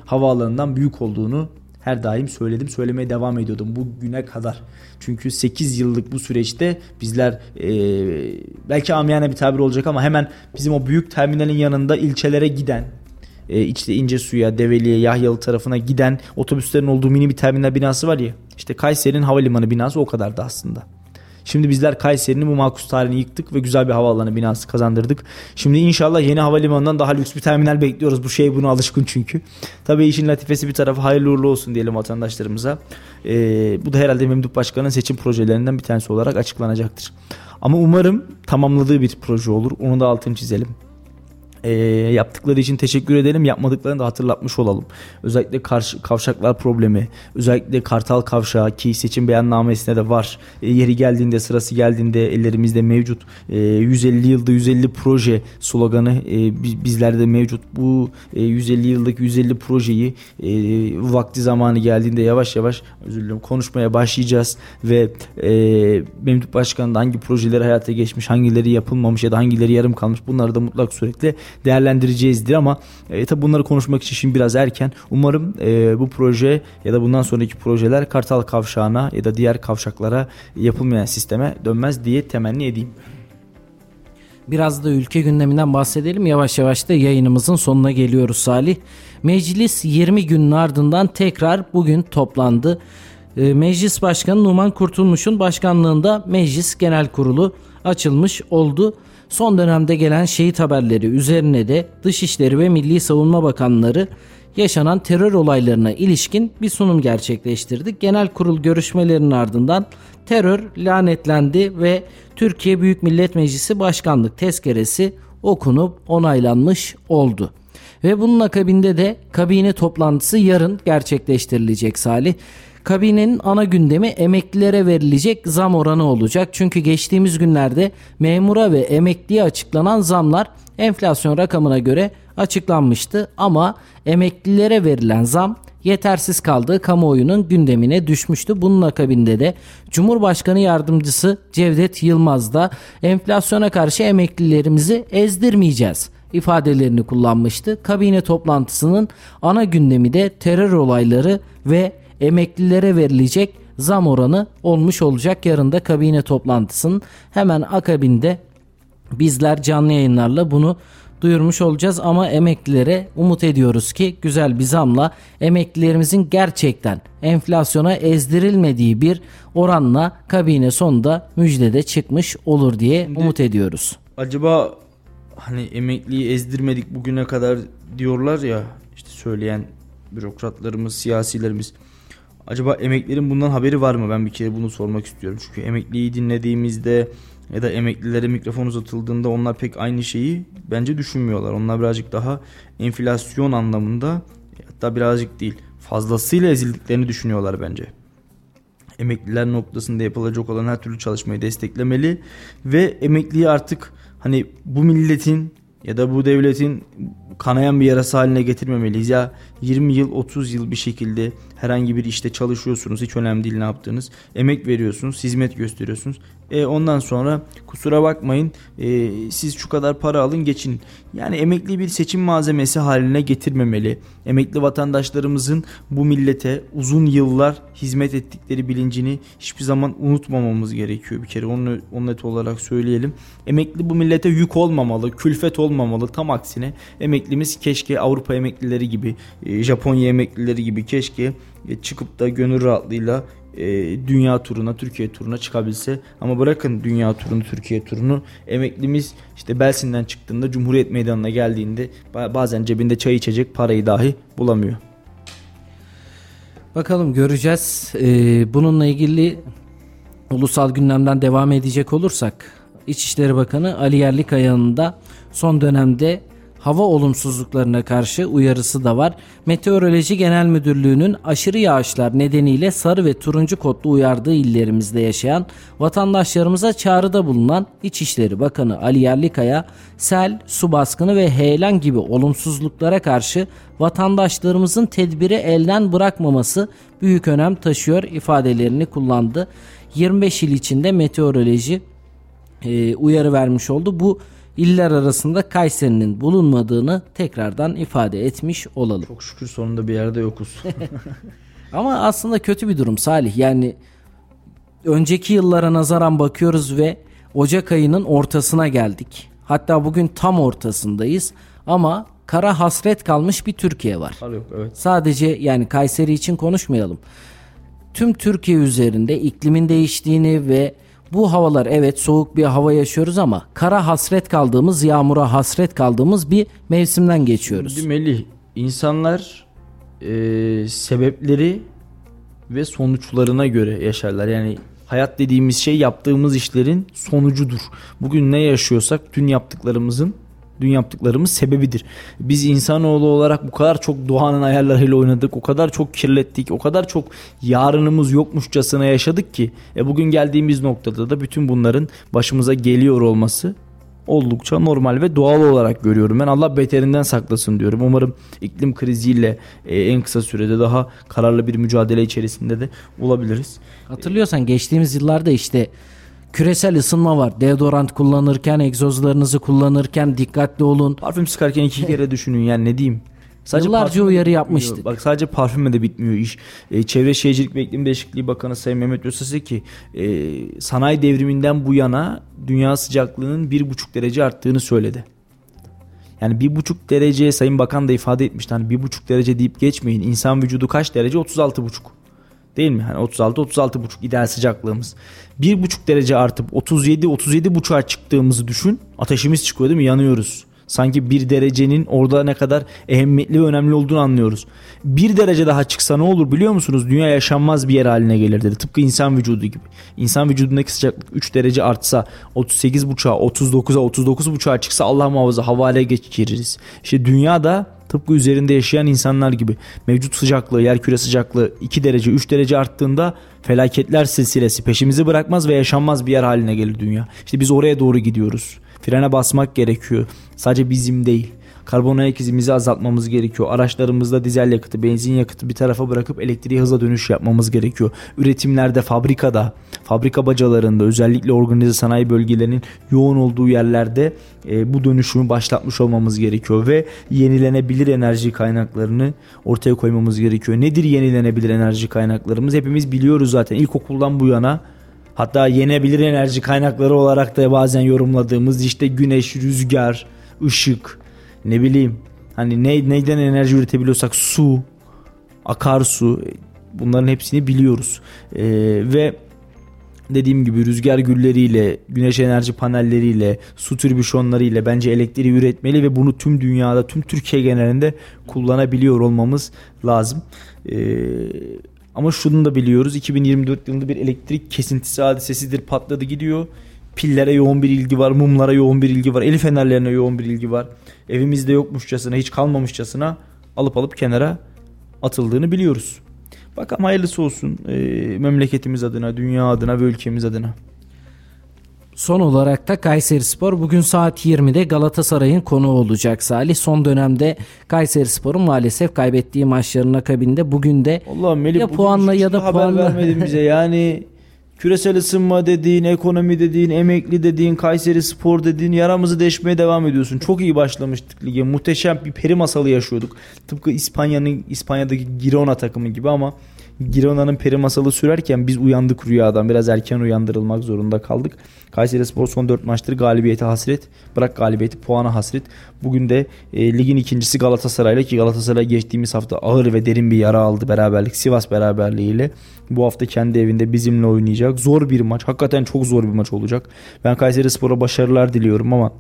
havaalanından büyük olduğunu her daim söyledim söylemeye devam ediyordum bu güne kadar. Çünkü 8 yıllık bu süreçte bizler e, belki amiyane bir tabir olacak ama hemen bizim o büyük terminalin yanında ilçelere giden e, işte İnce Suya, Develi'ye, Yahyalı tarafına giden otobüslerin olduğu mini bir terminal binası var ya. İşte Kayseri'nin havalimanı binası o kadardı aslında. Şimdi bizler Kayseri'nin bu makus tarihini yıktık ve güzel bir havaalanı binası kazandırdık. Şimdi inşallah yeni havalimanından daha lüks bir terminal bekliyoruz. Bu şey buna alışkın çünkü. Tabii işin latifesi bir tarafı hayırlı uğurlu olsun diyelim vatandaşlarımıza. Ee, bu da herhalde Memduh Başkan'ın seçim projelerinden bir tanesi olarak açıklanacaktır. Ama umarım tamamladığı bir proje olur. Onu da altını çizelim e, yaptıkları için teşekkür edelim. Yapmadıklarını da hatırlatmış olalım. Özellikle karşı, kavşaklar problemi, özellikle Kartal Kavşağı ki seçim beyannamesinde de var. E, yeri geldiğinde, sırası geldiğinde ellerimizde mevcut. E, 150 yılda 150 proje sloganı e, bizlerde mevcut. Bu e, 150 yıldaki 150 projeyi e, vakti zamanı geldiğinde yavaş yavaş özür dilerim konuşmaya başlayacağız ve e, Memduh Başkan da hangi projeleri hayata geçmiş, hangileri yapılmamış ya da hangileri yarım kalmış bunları da mutlak suretle değerlendireceğizdir ama e, tabi bunları konuşmak için şimdi biraz erken. Umarım e, bu proje ya da bundan sonraki projeler Kartal Kavşağı'na ya da diğer kavşaklara yapılmayan sisteme dönmez diye temenni edeyim. Biraz da ülke gündeminden bahsedelim. Yavaş yavaş da yayınımızın sonuna geliyoruz Salih. Meclis 20 günün ardından tekrar bugün toplandı. E, Meclis Başkanı Numan Kurtulmuş'un başkanlığında Meclis Genel Kurulu açılmış oldu. Son dönemde gelen şehit haberleri üzerine de Dışişleri ve Milli Savunma Bakanları yaşanan terör olaylarına ilişkin bir sunum gerçekleştirdi. Genel kurul görüşmelerinin ardından terör lanetlendi ve Türkiye Büyük Millet Meclisi Başkanlık tezkeresi okunup onaylanmış oldu. Ve bunun akabinde de kabine toplantısı yarın gerçekleştirilecek Salih. Kabinenin ana gündemi emeklilere verilecek zam oranı olacak. Çünkü geçtiğimiz günlerde memura ve emekliye açıklanan zamlar enflasyon rakamına göre açıklanmıştı ama emeklilere verilen zam yetersiz kaldığı kamuoyunun gündemine düşmüştü. Bunun akabinde de Cumhurbaşkanı Yardımcısı Cevdet Yılmaz da enflasyona karşı emeklilerimizi ezdirmeyeceğiz ifadelerini kullanmıştı. Kabine toplantısının ana gündemi de terör olayları ve emeklilere verilecek zam oranı olmuş olacak. Yarın da kabine toplantısının hemen akabinde bizler canlı yayınlarla bunu duyurmuş olacağız ama emeklilere umut ediyoruz ki güzel bir zamla emeklilerimizin gerçekten enflasyona ezdirilmediği bir oranla kabine sonunda müjdede çıkmış olur diye umut ediyoruz. Acaba hani emekliyi ezdirmedik bugüne kadar diyorlar ya işte söyleyen bürokratlarımız, siyasilerimiz. Acaba emeklilerin bundan haberi var mı? Ben bir kere bunu sormak istiyorum. Çünkü emekliyi dinlediğimizde ya da emeklilere mikrofon uzatıldığında onlar pek aynı şeyi bence düşünmüyorlar. Onlar birazcık daha enflasyon anlamında hatta birazcık değil fazlasıyla ezildiklerini düşünüyorlar bence. Emekliler noktasında yapılacak olan her türlü çalışmayı desteklemeli ve emekliyi artık hani bu milletin ya da bu devletin kanayan bir yarası haline getirmemeliyiz. Ya 20 yıl 30 yıl bir şekilde herhangi bir işte çalışıyorsunuz hiç önemli değil ne yaptığınız. Emek veriyorsunuz hizmet gösteriyorsunuz. E, ondan sonra kusura bakmayın e, siz şu kadar para alın geçin. Yani emekli bir seçim malzemesi haline getirmemeli. Emekli vatandaşlarımızın bu millete uzun yıllar hizmet ettikleri bilincini hiçbir zaman unutmamamız gerekiyor. Bir kere onu, onu net olarak söyleyelim. Emekli bu millete yük olmamalı, külfet olmamalı. Tam aksine emeklimiz keşke Avrupa emeklileri gibi, e, Japonya emeklileri gibi keşke e, çıkıp da gönül rahatlığıyla e, dünya turuna, Türkiye turuna çıkabilse. Ama bırakın dünya turunu, Türkiye turunu emeklimiz işte Belsin'den çıktığında Cumhuriyet Meydanı'na geldiğinde bazen cebinde çay içecek parayı dahi bulamıyor. Bakalım göreceğiz. Ee, bununla ilgili ulusal gündemden devam edecek olursak İçişleri Bakanı Ali Yerlikaya'nın da son dönemde hava olumsuzluklarına karşı uyarısı da var. Meteoroloji Genel Müdürlüğü'nün aşırı yağışlar nedeniyle sarı ve turuncu kodlu uyardığı illerimizde yaşayan vatandaşlarımıza çağrıda bulunan İçişleri Bakanı Ali Yerlikaya, sel, su baskını ve heyelan gibi olumsuzluklara karşı vatandaşlarımızın tedbiri elden bırakmaması büyük önem taşıyor ifadelerini kullandı. 25 il içinde meteoroloji e, uyarı vermiş oldu. Bu iller arasında Kayseri'nin bulunmadığını tekrardan ifade etmiş olalım. Çok şükür sonunda bir yerde yokuz. Ama aslında kötü bir durum Salih. Yani önceki yıllara nazaran bakıyoruz ve Ocak ayının ortasına geldik. Hatta bugün tam ortasındayız ama kara hasret kalmış bir Türkiye var. Yok, evet. Sadece yani Kayseri için konuşmayalım. Tüm Türkiye üzerinde iklimin değiştiğini ve bu havalar evet soğuk bir hava yaşıyoruz ama kara hasret kaldığımız, yağmura hasret kaldığımız bir mevsimden geçiyoruz. Şimdi Melih, insanlar e, sebepleri ve sonuçlarına göre yaşarlar. Yani hayat dediğimiz şey yaptığımız işlerin sonucudur. Bugün ne yaşıyorsak dün yaptıklarımızın dün yaptıklarımız sebebidir. Biz insanoğlu olarak bu kadar çok doğanın ayarlarıyla oynadık, o kadar çok kirlettik, o kadar çok yarınımız yokmuşçasına yaşadık ki e bugün geldiğimiz noktada da bütün bunların başımıza geliyor olması oldukça normal ve doğal olarak görüyorum. Ben Allah beterinden saklasın diyorum. Umarım iklim kriziyle e, en kısa sürede daha kararlı bir mücadele içerisinde de olabiliriz. Hatırlıyorsan geçtiğimiz yıllarda işte küresel ısınma var. Deodorant kullanırken, egzozlarınızı kullanırken dikkatli olun. Parfüm sıkarken iki kere düşünün yani ne diyeyim. Sadece Yıllarca uyarı yapmıştık. Bak sadece parfümle de bitmiyor iş. E, Çevre Şehircilik ve İklim Değişikliği Bakanı Sayın Mehmet Yosası ki e, sanayi devriminden bu yana dünya sıcaklığının bir buçuk derece arttığını söyledi. Yani bir buçuk derece Sayın Bakan da ifade etmişti. Hani bir buçuk derece deyip geçmeyin. İnsan vücudu kaç derece? 36 buçuk. Değil mi? Hani 36 36 buçuk ideal sıcaklığımız. Bir buçuk derece artıp 37 37 buçuğa çıktığımızı düşün. Ateşimiz çıkıyor değil mi? Yanıyoruz. Sanki bir derecenin orada ne kadar ehemmiyetli ve önemli olduğunu anlıyoruz. Bir derece daha çıksa ne olur biliyor musunuz? Dünya yaşanmaz bir yer haline gelir dedi. Tıpkı insan vücudu gibi. İnsan vücudundaki sıcaklık 3 derece artsa 38 buçuğa 39'a 39 buçuğa çıksa Allah muhafaza havale geçiririz. İşte dünya da tıpkı üzerinde yaşayan insanlar gibi mevcut sıcaklığı, yerküre sıcaklığı 2 derece 3 derece arttığında felaketler silsilesi peşimizi bırakmaz ve yaşanmaz bir yer haline gelir dünya. İşte biz oraya doğru gidiyoruz. Frene basmak gerekiyor. Sadece bizim değil. Karbon ayak izimizi azaltmamız gerekiyor. Araçlarımızda dizel yakıtı, benzin yakıtı bir tarafa bırakıp elektriğe hızla dönüş yapmamız gerekiyor. Üretimlerde, fabrikada, fabrika bacalarında özellikle organize sanayi bölgelerinin yoğun olduğu yerlerde e, bu dönüşümü başlatmış olmamız gerekiyor ve yenilenebilir enerji kaynaklarını ortaya koymamız gerekiyor. Nedir yenilenebilir enerji kaynaklarımız? Hepimiz biliyoruz zaten ilkokuldan bu yana Hatta yenebilir enerji kaynakları olarak da bazen yorumladığımız işte güneş, rüzgar, ışık, ne bileyim hani ne, neyden enerji üretebiliyorsak su, akarsu bunların hepsini biliyoruz. Ee, ve dediğim gibi rüzgar gülleriyle, güneş enerji panelleriyle, su türbüşonlarıyla bence elektriği üretmeli ve bunu tüm dünyada, tüm Türkiye genelinde kullanabiliyor olmamız lazım. Ee, ama şunu da biliyoruz 2024 yılında bir elektrik kesintisi hadisesidir patladı gidiyor. Pillere yoğun bir ilgi var, mumlara yoğun bir ilgi var, el fenerlerine yoğun bir ilgi var. Evimizde yokmuşçasına, hiç kalmamışçasına alıp alıp kenara atıldığını biliyoruz. Bakalım hayırlısı olsun e, memleketimiz adına, dünya adına ve ülkemiz adına. Son olarak da Kayseri Spor bugün saat 20'de Galatasaray'ın konuğu olacak Salih. Son dönemde Kayseri Spor'un maalesef kaybettiği maçların akabinde bugün de Allah Melih, ya puanla ya da haber puanla vermedin bize yani küresel ısınma dediğin, ekonomi dediğin, emekli dediğin, Kayseri Spor dediğin yaramızı deşmeye devam ediyorsun. Çok iyi başlamıştık lige. Muhteşem bir peri masalı yaşıyorduk. Tıpkı İspanya'nın İspanya'daki Girona takımı gibi ama Girona'nın peri masalı sürerken biz uyandık rüyadan. Biraz erken uyandırılmak zorunda kaldık. Kayseri Spor son 4 maçtır galibiyete hasret. Bırak galibiyeti puana hasret. Bugün de e, ligin ikincisi Galatasaray'la ki Galatasaray geçtiğimiz hafta ağır ve derin bir yara aldı beraberlik. Sivas beraberliğiyle. Bu hafta kendi evinde bizimle oynayacak. Zor bir maç. Hakikaten çok zor bir maç olacak. Ben Kayseri Spor'a başarılar diliyorum ama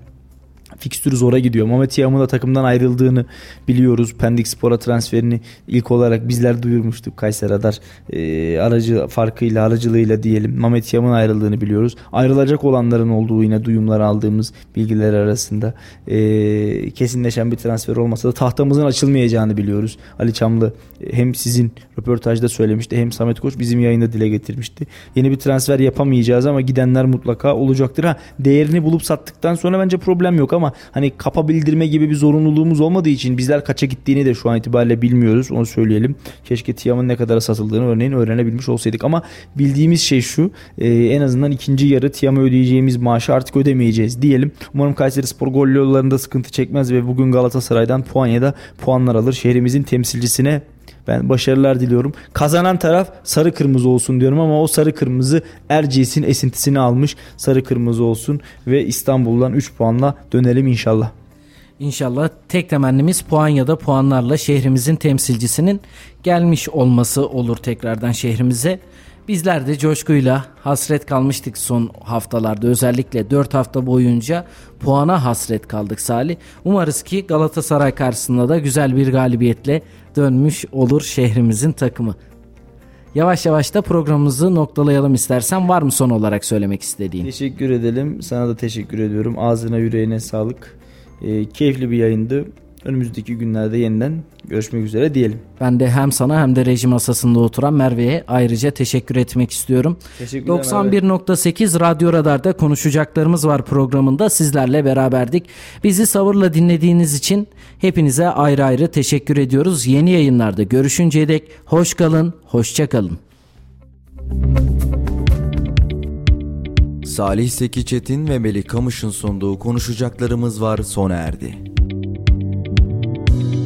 fikstürü zora gidiyor. Mehmet Yağım'ın da takımdan ayrıldığını biliyoruz. Pendik Spor'a transferini ilk olarak bizler duyurmuştuk. Kayseri Radar e, aracı farkıyla aracılığıyla diyelim. Mehmet Yağım'ın ayrıldığını biliyoruz. Ayrılacak olanların olduğu yine duyumlar aldığımız bilgiler arasında e, kesinleşen bir transfer olmasa da tahtamızın açılmayacağını biliyoruz. Ali Çamlı e, hem sizin röportajda söylemişti hem Samet Koç bizim yayında dile getirmişti. Yeni bir transfer yapamayacağız ama gidenler mutlaka olacaktır. Ha değerini bulup sattıktan sonra bence problem yok ama hani kapa bildirme gibi bir zorunluluğumuz olmadığı için bizler kaça gittiğini de şu an itibariyle bilmiyoruz. Onu söyleyelim. Keşke Tiam'ın ne kadar satıldığını örneğin öğrenebilmiş olsaydık ama bildiğimiz şey şu. E, en azından ikinci yarı Tiam'a ödeyeceğimiz maaşı artık ödemeyeceğiz diyelim. Umarım Kayseri Spor gol yollarında sıkıntı çekmez ve bugün Galatasaray'dan puan ya da puanlar alır. Şehrimizin temsilcisine ben başarılar diliyorum. Kazanan taraf sarı kırmızı olsun diyorum ama o sarı kırmızı Erciyes'in esintisini almış sarı kırmızı olsun ve İstanbul'dan 3 puanla dönelim inşallah. İnşallah tek temennimiz puan ya da puanlarla şehrimizin temsilcisinin gelmiş olması olur tekrardan şehrimize. Bizler de coşkuyla hasret kalmıştık son haftalarda özellikle 4 hafta boyunca puana hasret kaldık Salih. Umarız ki Galatasaray karşısında da güzel bir galibiyetle dönmüş olur şehrimizin takımı. Yavaş yavaş da programımızı noktalayalım istersen. Var mı son olarak söylemek istediğin? Teşekkür edelim. Sana da teşekkür ediyorum. Ağzına yüreğine sağlık. E, keyifli bir yayındı. Önümüzdeki günlerde yeniden görüşmek üzere diyelim. Ben de hem sana hem de reji masasında oturan Merve'ye ayrıca teşekkür etmek istiyorum. 91.8 Radyo Radar'da konuşacaklarımız var programında sizlerle beraberdik. Bizi sabırla dinlediğiniz için hepinize ayrı ayrı teşekkür ediyoruz. Yeni yayınlarda görüşünceye dek hoş kalın, hoşça kalın. Salih Seki Çetin ve Melih Kamış'ın sunduğu konuşacaklarımız var sona erdi. Bye.